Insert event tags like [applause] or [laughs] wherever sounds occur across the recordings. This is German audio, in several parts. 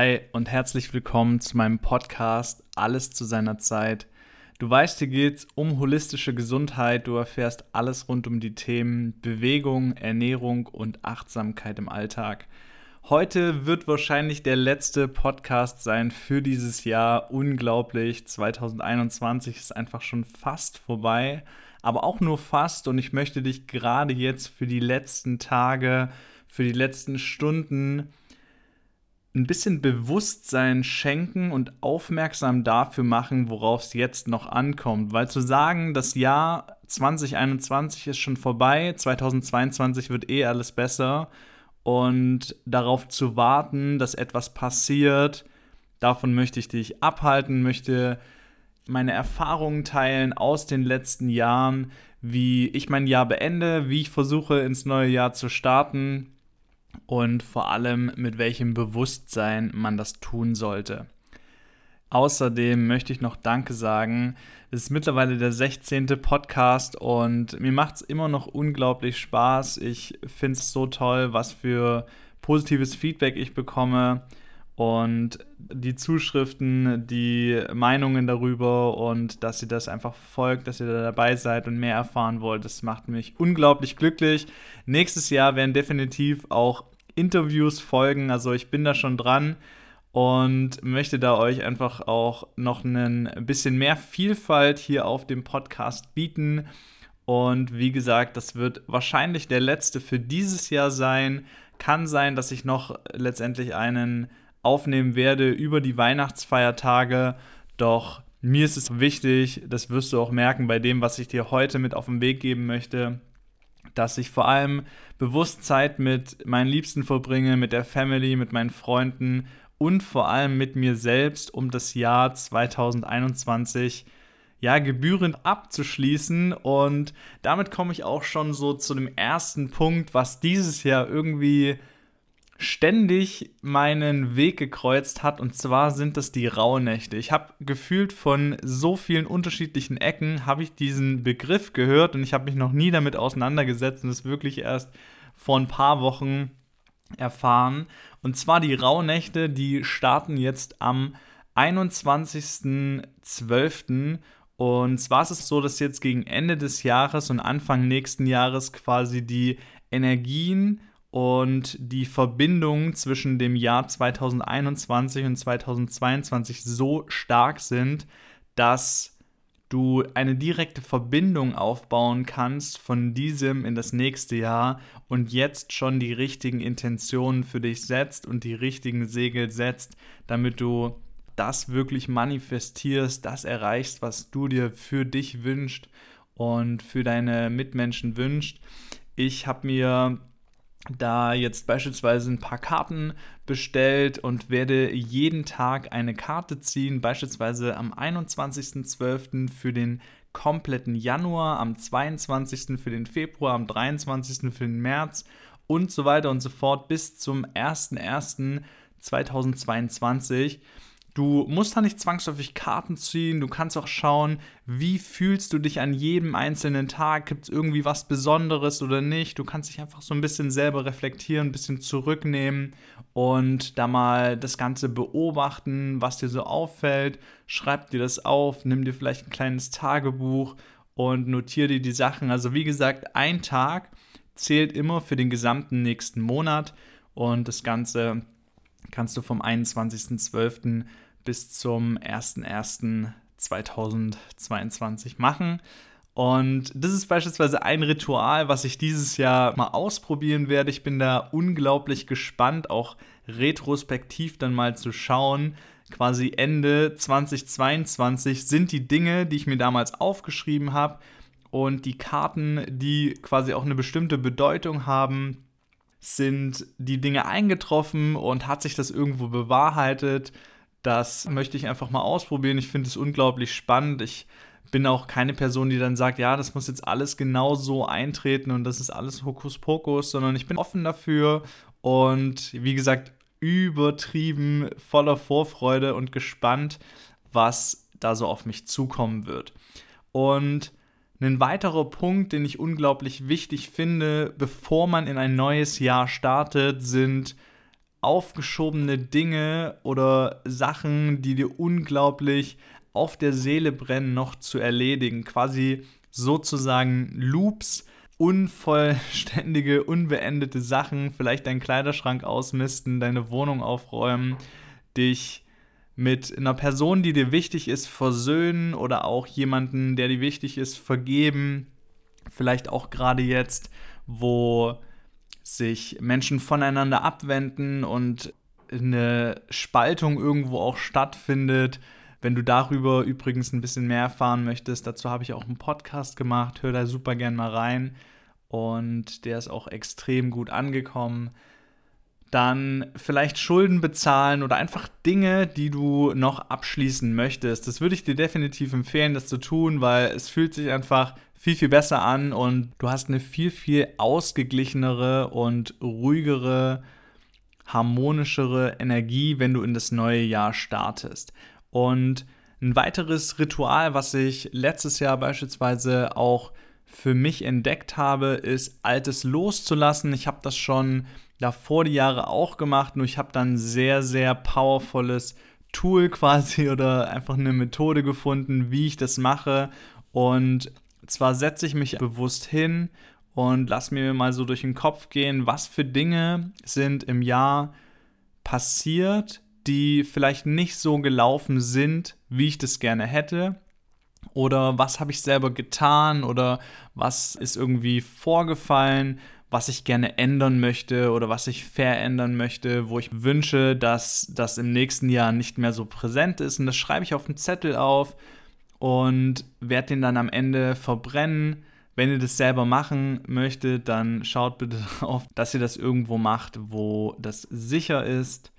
Hi und herzlich willkommen zu meinem Podcast Alles zu seiner Zeit. Du weißt, hier geht es um holistische Gesundheit. Du erfährst alles rund um die Themen Bewegung, Ernährung und Achtsamkeit im Alltag. Heute wird wahrscheinlich der letzte Podcast sein für dieses Jahr. Unglaublich. 2021 ist einfach schon fast vorbei, aber auch nur fast. Und ich möchte dich gerade jetzt für die letzten Tage, für die letzten Stunden ein bisschen Bewusstsein schenken und aufmerksam dafür machen, worauf es jetzt noch ankommt. Weil zu sagen, das Jahr 2021 ist schon vorbei, 2022 wird eh alles besser und darauf zu warten, dass etwas passiert, davon möchte ich dich abhalten, möchte meine Erfahrungen teilen aus den letzten Jahren, wie ich mein Jahr beende, wie ich versuche ins neue Jahr zu starten und vor allem mit welchem Bewusstsein man das tun sollte. Außerdem möchte ich noch Danke sagen. Es ist mittlerweile der 16. Podcast und mir macht es immer noch unglaublich Spaß. Ich finde es so toll, was für positives Feedback ich bekomme und die Zuschriften, die Meinungen darüber und dass ihr das einfach folgt, dass ihr da dabei seid und mehr erfahren wollt, das macht mich unglaublich glücklich. Nächstes Jahr werden definitiv auch Interviews folgen, also ich bin da schon dran und möchte da euch einfach auch noch ein bisschen mehr Vielfalt hier auf dem Podcast bieten. Und wie gesagt, das wird wahrscheinlich der letzte für dieses Jahr sein. Kann sein, dass ich noch letztendlich einen aufnehmen werde über die Weihnachtsfeiertage. Doch mir ist es wichtig, das wirst du auch merken bei dem, was ich dir heute mit auf den Weg geben möchte, dass ich vor allem bewusst Zeit mit meinen Liebsten verbringe, mit der Family, mit meinen Freunden und vor allem mit mir selbst, um das Jahr 2021 ja gebührend abzuschließen. Und damit komme ich auch schon so zu dem ersten Punkt, was dieses Jahr irgendwie ständig meinen Weg gekreuzt hat. Und zwar sind das die Rauhnächte. Ich habe gefühlt von so vielen unterschiedlichen Ecken, habe ich diesen Begriff gehört und ich habe mich noch nie damit auseinandergesetzt und es wirklich erst vor ein paar Wochen erfahren. Und zwar die Rauhnächte, die starten jetzt am 21.12. Und zwar ist es so, dass jetzt gegen Ende des Jahres und Anfang nächsten Jahres quasi die Energien und die Verbindungen zwischen dem Jahr 2021 und 2022 so stark sind, dass du eine direkte Verbindung aufbauen kannst von diesem in das nächste Jahr und jetzt schon die richtigen Intentionen für dich setzt und die richtigen Segel setzt, damit du das wirklich manifestierst, das erreichst, was du dir für dich wünschst und für deine Mitmenschen wünscht. Ich habe mir da jetzt beispielsweise ein paar Karten bestellt und werde jeden Tag eine Karte ziehen, beispielsweise am 21.12. für den kompletten Januar, am 22. für den Februar, am 23. für den März und so weiter und so fort bis zum 01.01.2022. Du musst da nicht zwangsläufig Karten ziehen, du kannst auch schauen, wie fühlst du dich an jedem einzelnen Tag, gibt es irgendwie was Besonderes oder nicht. Du kannst dich einfach so ein bisschen selber reflektieren, ein bisschen zurücknehmen und da mal das Ganze beobachten, was dir so auffällt. Schreib dir das auf, nimm dir vielleicht ein kleines Tagebuch und notiere dir die Sachen. Also wie gesagt, ein Tag zählt immer für den gesamten nächsten Monat und das Ganze kannst du vom 21.12. bis zum 01.01.2022 machen. Und das ist beispielsweise ein Ritual, was ich dieses Jahr mal ausprobieren werde. Ich bin da unglaublich gespannt, auch retrospektiv dann mal zu schauen. Quasi Ende 2022 sind die Dinge, die ich mir damals aufgeschrieben habe und die Karten, die quasi auch eine bestimmte Bedeutung haben, sind die Dinge eingetroffen und hat sich das irgendwo bewahrheitet? Das möchte ich einfach mal ausprobieren. Ich finde es unglaublich spannend. Ich bin auch keine Person, die dann sagt, ja, das muss jetzt alles genau so eintreten und das ist alles Hokuspokus, sondern ich bin offen dafür und wie gesagt, übertrieben voller Vorfreude und gespannt, was da so auf mich zukommen wird. Und ein weiterer Punkt, den ich unglaublich wichtig finde, bevor man in ein neues Jahr startet, sind aufgeschobene Dinge oder Sachen, die dir unglaublich auf der Seele brennen, noch zu erledigen. Quasi sozusagen Loops, unvollständige, unbeendete Sachen, vielleicht deinen Kleiderschrank ausmisten, deine Wohnung aufräumen, dich mit einer Person, die dir wichtig ist, versöhnen oder auch jemanden, der dir wichtig ist, vergeben. Vielleicht auch gerade jetzt, wo sich Menschen voneinander abwenden und eine Spaltung irgendwo auch stattfindet. Wenn du darüber übrigens ein bisschen mehr erfahren möchtest, dazu habe ich auch einen Podcast gemacht. Hör da super gern mal rein. Und der ist auch extrem gut angekommen. Dann vielleicht Schulden bezahlen oder einfach Dinge, die du noch abschließen möchtest. Das würde ich dir definitiv empfehlen, das zu tun, weil es fühlt sich einfach viel, viel besser an und du hast eine viel, viel ausgeglichenere und ruhigere, harmonischere Energie, wenn du in das neue Jahr startest. Und ein weiteres Ritual, was ich letztes Jahr beispielsweise auch für mich entdeckt habe, ist Altes loszulassen. Ich habe das schon davor die Jahre auch gemacht, nur ich habe dann sehr, sehr powervolles Tool [laughs] quasi oder einfach eine Methode gefunden, wie ich das mache. Und zwar setze ich mich bewusst hin und lass mir mal so durch den Kopf gehen, was für Dinge sind im Jahr passiert, die vielleicht nicht so gelaufen sind, wie ich das gerne hätte. Oder was habe ich selber getan oder was ist irgendwie vorgefallen, was ich gerne ändern möchte oder was ich verändern möchte, wo ich wünsche, dass das im nächsten Jahr nicht mehr so präsent ist. Und das schreibe ich auf einen Zettel auf und werde den dann am Ende verbrennen. Wenn ihr das selber machen möchtet, dann schaut bitte [laughs] darauf, dass ihr das irgendwo macht, wo das sicher ist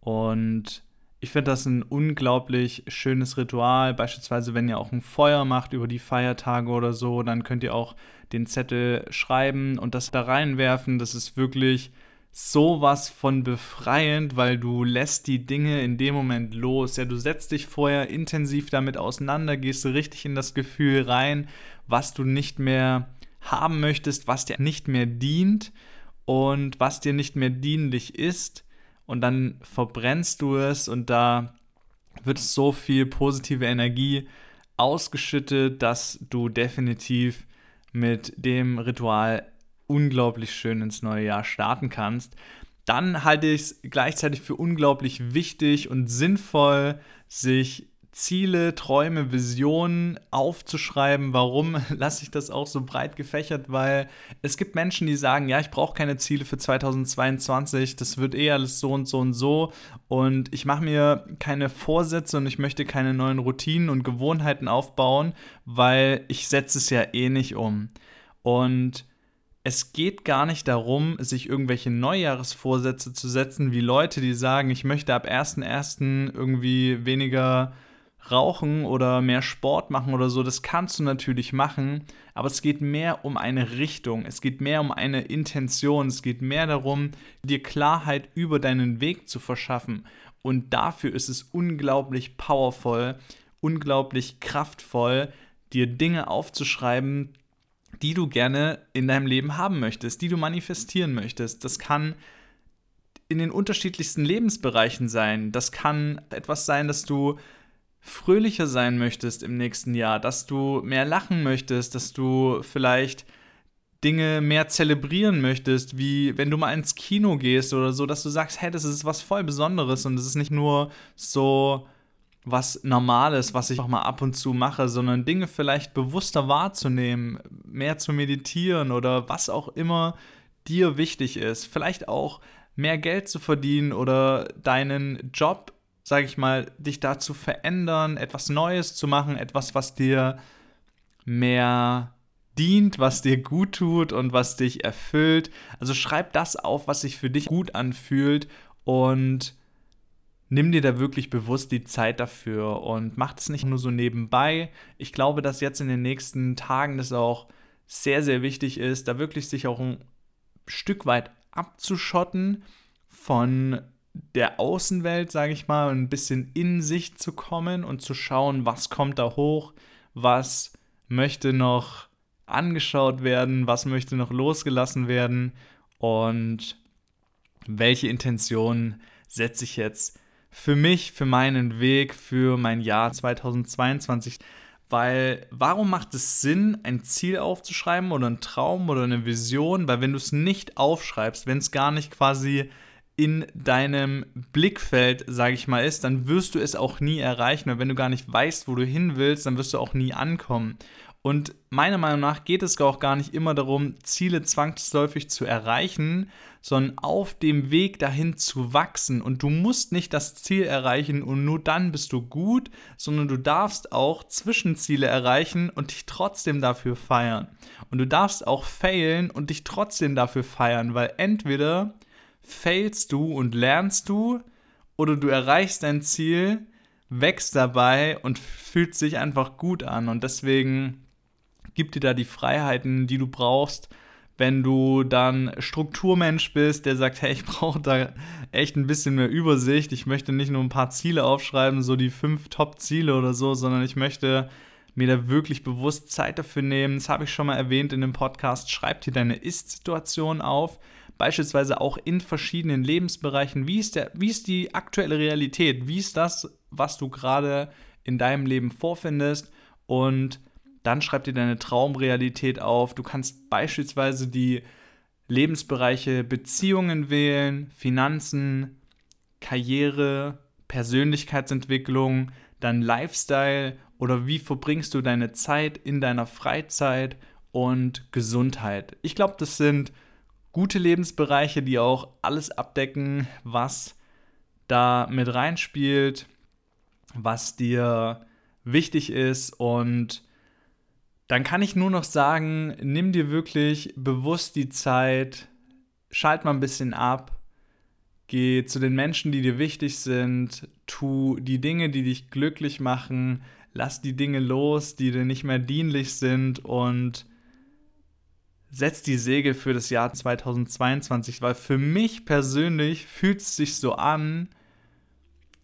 und ich finde das ein unglaublich schönes Ritual. Beispielsweise, wenn ihr auch ein Feuer macht über die Feiertage oder so, dann könnt ihr auch den Zettel schreiben und das da reinwerfen. Das ist wirklich sowas von befreiend, weil du lässt die Dinge in dem Moment los. Ja, du setzt dich vorher intensiv damit auseinander, gehst richtig in das Gefühl rein, was du nicht mehr haben möchtest, was dir nicht mehr dient und was dir nicht mehr dienlich ist und dann verbrennst du es und da wird so viel positive Energie ausgeschüttet, dass du definitiv mit dem Ritual unglaublich schön ins neue Jahr starten kannst. Dann halte ich es gleichzeitig für unglaublich wichtig und sinnvoll, sich Ziele, Träume, Visionen aufzuschreiben. Warum [laughs] lasse ich das auch so breit gefächert? Weil es gibt Menschen, die sagen, ja, ich brauche keine Ziele für 2022, das wird eh alles so und so und so und ich mache mir keine Vorsätze und ich möchte keine neuen Routinen und Gewohnheiten aufbauen, weil ich setze es ja eh nicht um. Und es geht gar nicht darum, sich irgendwelche Neujahresvorsätze zu setzen, wie Leute, die sagen, ich möchte ab 1.1. irgendwie weniger rauchen oder mehr Sport machen oder so, das kannst du natürlich machen, aber es geht mehr um eine Richtung, es geht mehr um eine Intention, es geht mehr darum, dir Klarheit über deinen Weg zu verschaffen. Und dafür ist es unglaublich powerful, unglaublich kraftvoll, dir Dinge aufzuschreiben, die du gerne in deinem Leben haben möchtest, die du manifestieren möchtest. Das kann in den unterschiedlichsten Lebensbereichen sein. Das kann etwas sein, dass du fröhlicher sein möchtest im nächsten Jahr, dass du mehr lachen möchtest, dass du vielleicht Dinge mehr zelebrieren möchtest, wie wenn du mal ins Kino gehst oder so, dass du sagst, hey, das ist was voll Besonderes und es ist nicht nur so was Normales, was ich auch mal ab und zu mache, sondern Dinge vielleicht bewusster wahrzunehmen, mehr zu meditieren oder was auch immer dir wichtig ist. Vielleicht auch mehr Geld zu verdienen oder deinen Job sage ich mal, dich da zu verändern, etwas Neues zu machen, etwas, was dir mehr dient, was dir gut tut und was dich erfüllt. Also schreib das auf, was sich für dich gut anfühlt und nimm dir da wirklich bewusst die Zeit dafür und mach das nicht nur so nebenbei. Ich glaube, dass jetzt in den nächsten Tagen das auch sehr, sehr wichtig ist, da wirklich sich auch ein Stück weit abzuschotten von der Außenwelt, sage ich mal, ein bisschen in sich zu kommen und zu schauen, was kommt da hoch, was möchte noch angeschaut werden, was möchte noch losgelassen werden und welche Intentionen setze ich jetzt für mich, für meinen Weg, für mein Jahr 2022. Weil warum macht es Sinn, ein Ziel aufzuschreiben oder einen Traum oder eine Vision? Weil wenn du es nicht aufschreibst, wenn es gar nicht quasi in deinem Blickfeld, sage ich mal, ist, dann wirst du es auch nie erreichen. Weil wenn du gar nicht weißt, wo du hin willst, dann wirst du auch nie ankommen. Und meiner Meinung nach geht es auch gar nicht immer darum, Ziele zwangsläufig zu erreichen, sondern auf dem Weg dahin zu wachsen. Und du musst nicht das Ziel erreichen und nur dann bist du gut, sondern du darfst auch Zwischenziele erreichen und dich trotzdem dafür feiern. Und du darfst auch failen und dich trotzdem dafür feiern, weil entweder failst du und lernst du oder du erreichst dein Ziel, wächst dabei und fühlt sich einfach gut an. Und deswegen gibt dir da die Freiheiten, die du brauchst, wenn du dann Strukturmensch bist, der sagt, hey, ich brauche da echt ein bisschen mehr Übersicht. Ich möchte nicht nur ein paar Ziele aufschreiben, so die fünf Top-Ziele oder so, sondern ich möchte mir da wirklich bewusst Zeit dafür nehmen. Das habe ich schon mal erwähnt in dem Podcast. Schreib dir deine Ist-Situation auf, beispielsweise auch in verschiedenen Lebensbereichen. Wie ist, der, wie ist die aktuelle Realität? Wie ist das, was du gerade in deinem Leben vorfindest? Und dann schreib dir deine Traumrealität auf. Du kannst beispielsweise die Lebensbereiche Beziehungen wählen, Finanzen, Karriere, Persönlichkeitsentwicklung, dann Lifestyle oder wie verbringst du deine Zeit in deiner Freizeit und Gesundheit. Ich glaube, das sind gute Lebensbereiche, die auch alles abdecken, was da mit reinspielt, was dir wichtig ist. Und dann kann ich nur noch sagen, nimm dir wirklich bewusst die Zeit, schalt mal ein bisschen ab, geh zu den Menschen, die dir wichtig sind, tu die Dinge, die dich glücklich machen, lass die Dinge los, die dir nicht mehr dienlich sind und setz die Segel für das Jahr 2022, weil für mich persönlich fühlt es sich so an,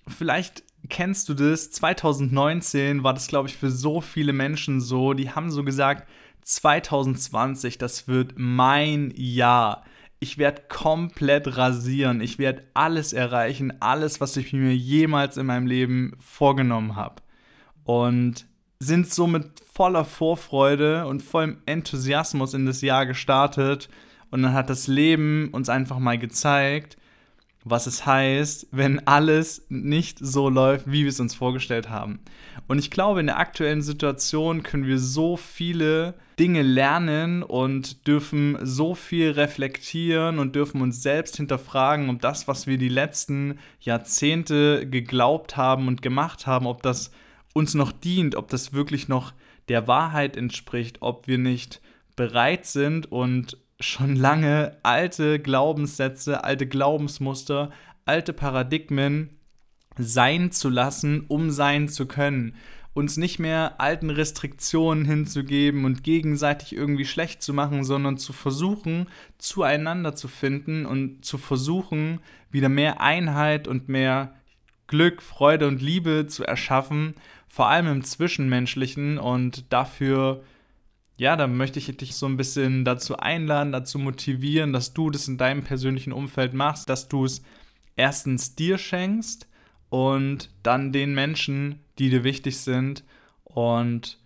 vielleicht kennst du das? 2019 war das, glaube ich, für so viele Menschen so. Die haben so gesagt, 2020, das wird mein Jahr. Ich werde komplett rasieren. Ich werde alles erreichen. Alles, was ich mir jemals in meinem Leben vorgenommen habe. Und sind somit voller Vorfreude und vollem Enthusiasmus in das Jahr gestartet. Und dann hat das Leben uns einfach mal gezeigt, was es heißt, wenn alles nicht so läuft, wie wir es uns vorgestellt haben. Und ich glaube, in der aktuellen Situation können wir so viele Dinge lernen und dürfen so viel reflektieren und dürfen uns selbst hinterfragen, ob das, was wir die letzten Jahrzehnte geglaubt haben und gemacht haben, ob das uns noch dient, ob das wirklich noch der Wahrheit entspricht, ob wir nicht bereit sind und schon lange alte Glaubenssätze, alte Glaubensmuster, alte Paradigmen sein zu lassen, um sein zu können. Uns nicht mehr alten Restriktionen hinzugeben und gegenseitig irgendwie schlecht zu machen, sondern zu versuchen, zueinander zu finden und zu versuchen, wieder mehr Einheit und mehr Glück, Freude und Liebe zu erschaffen, vor allem im Zwischenmenschlichen und dafür ja, da möchte ich dich so ein bisschen dazu einladen, dazu motivieren, dass du das in deinem persönlichen Umfeld machst, dass du es erstens dir schenkst und dann den Menschen, die dir wichtig sind und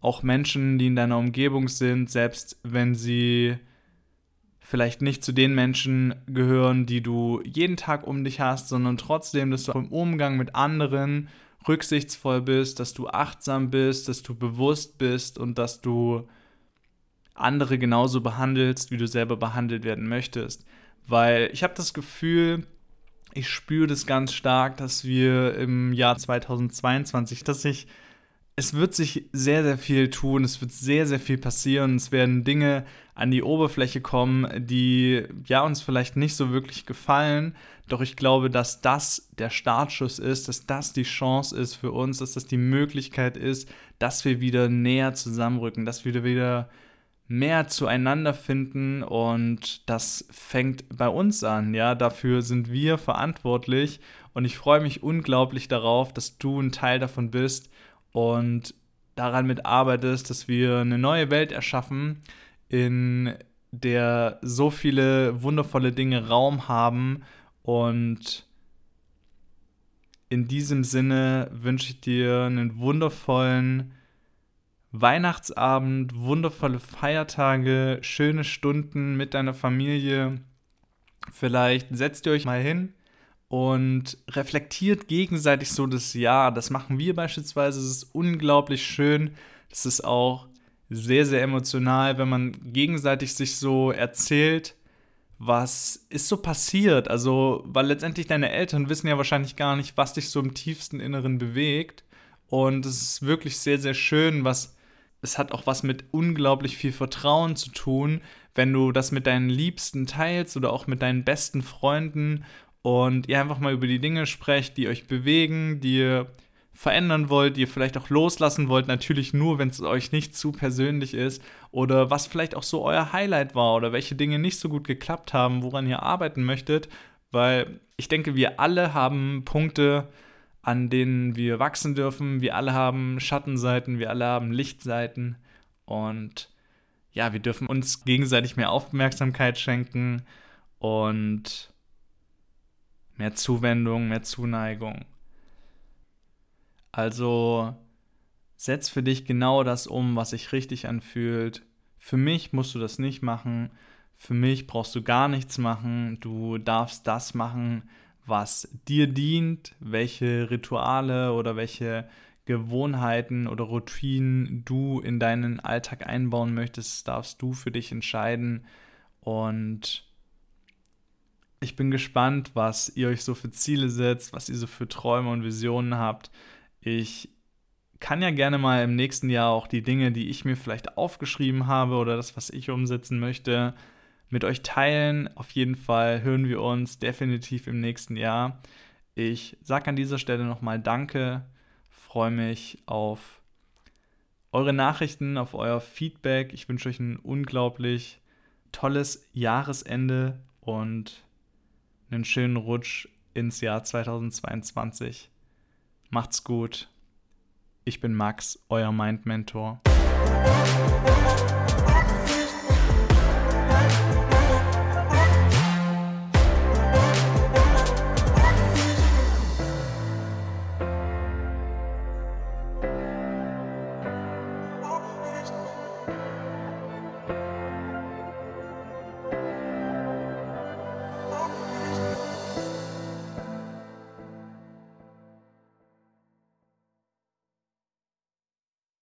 auch Menschen, die in deiner Umgebung sind, selbst wenn sie vielleicht nicht zu den Menschen gehören, die du jeden Tag um dich hast, sondern trotzdem, dass du im Umgang mit anderen rücksichtsvoll bist, dass du achtsam bist, dass du bewusst bist und dass du andere genauso behandelst, wie du selber behandelt werden möchtest. Weil ich habe das Gefühl, ich spüre das ganz stark, dass wir im Jahr 2022, dass sich es wird sich sehr, sehr viel tun, es wird sehr, sehr viel passieren, es werden Dinge an die Oberfläche kommen, die ja uns vielleicht nicht so wirklich gefallen, doch ich glaube, dass das der Startschuss ist, dass das die Chance ist für uns, dass das die Möglichkeit ist, dass wir wieder näher zusammenrücken, dass wir wieder mehr zueinander finden. Und das fängt bei uns an, ja, dafür sind wir verantwortlich. Und ich freue mich unglaublich darauf, dass du ein Teil davon bist und daran mitarbeitest, dass wir eine neue Welt erschaffen, in der so viele wundervolle Dinge Raum haben. Und in diesem Sinne wünsche ich dir einen wundervollen Weihnachtsabend, wundervolle Feiertage, schöne Stunden mit deiner Familie. Vielleicht setzt ihr euch mal hin und reflektiert gegenseitig so das Jahr. Das machen wir beispielsweise. Es ist unglaublich schön. Das ist auch sehr, sehr emotional, wenn man gegenseitig sich so erzählt, was ist so passiert. Also, weil letztendlich deine Eltern wissen ja wahrscheinlich gar nicht, was dich so im tiefsten Inneren bewegt. Und es ist wirklich sehr, sehr schön, was es hat auch was mit unglaublich viel Vertrauen zu tun, wenn du das mit deinen Liebsten teilst oder auch mit deinen besten Freunden und ihr einfach mal über die Dinge sprecht, die euch bewegen, die ihr verändern wollt, die ihr vielleicht auch loslassen wollt, natürlich nur, wenn es euch nicht zu persönlich ist oder was vielleicht auch so euer Highlight war oder welche Dinge nicht so gut geklappt haben, woran ihr arbeiten möchtet, weil ich denke, wir alle haben Punkte, an denen wir wachsen dürfen. Wir alle haben Schattenseiten, wir alle haben Lichtseiten und ja, wir dürfen uns gegenseitig mehr Aufmerksamkeit schenken und mehr Zuwendung, mehr Zuneigung. Also setz für dich genau das um, was sich richtig anfühlt. Für mich musst du das nicht machen. Für mich brauchst du gar nichts machen. Du darfst das machen, was dir dient, welche Rituale oder welche Gewohnheiten oder Routinen du in deinen Alltag einbauen möchtest, darfst du für dich entscheiden. Und ich bin gespannt, was ihr euch so für Ziele setzt, was ihr so für Träume und Visionen habt. Ich kann ja gerne mal im nächsten Jahr auch die Dinge, die ich mir vielleicht aufgeschrieben habe oder das, was ich umsetzen möchte, mit euch teilen. Auf jeden Fall hören wir uns definitiv im nächsten Jahr. Ich sage an dieser Stelle nochmal Danke, freue mich auf eure Nachrichten, auf euer Feedback. Ich wünsche euch ein unglaublich tolles Jahresende und einen schönen Rutsch ins Jahr 2022. Macht's gut. Ich bin Max, euer Mind Mentor.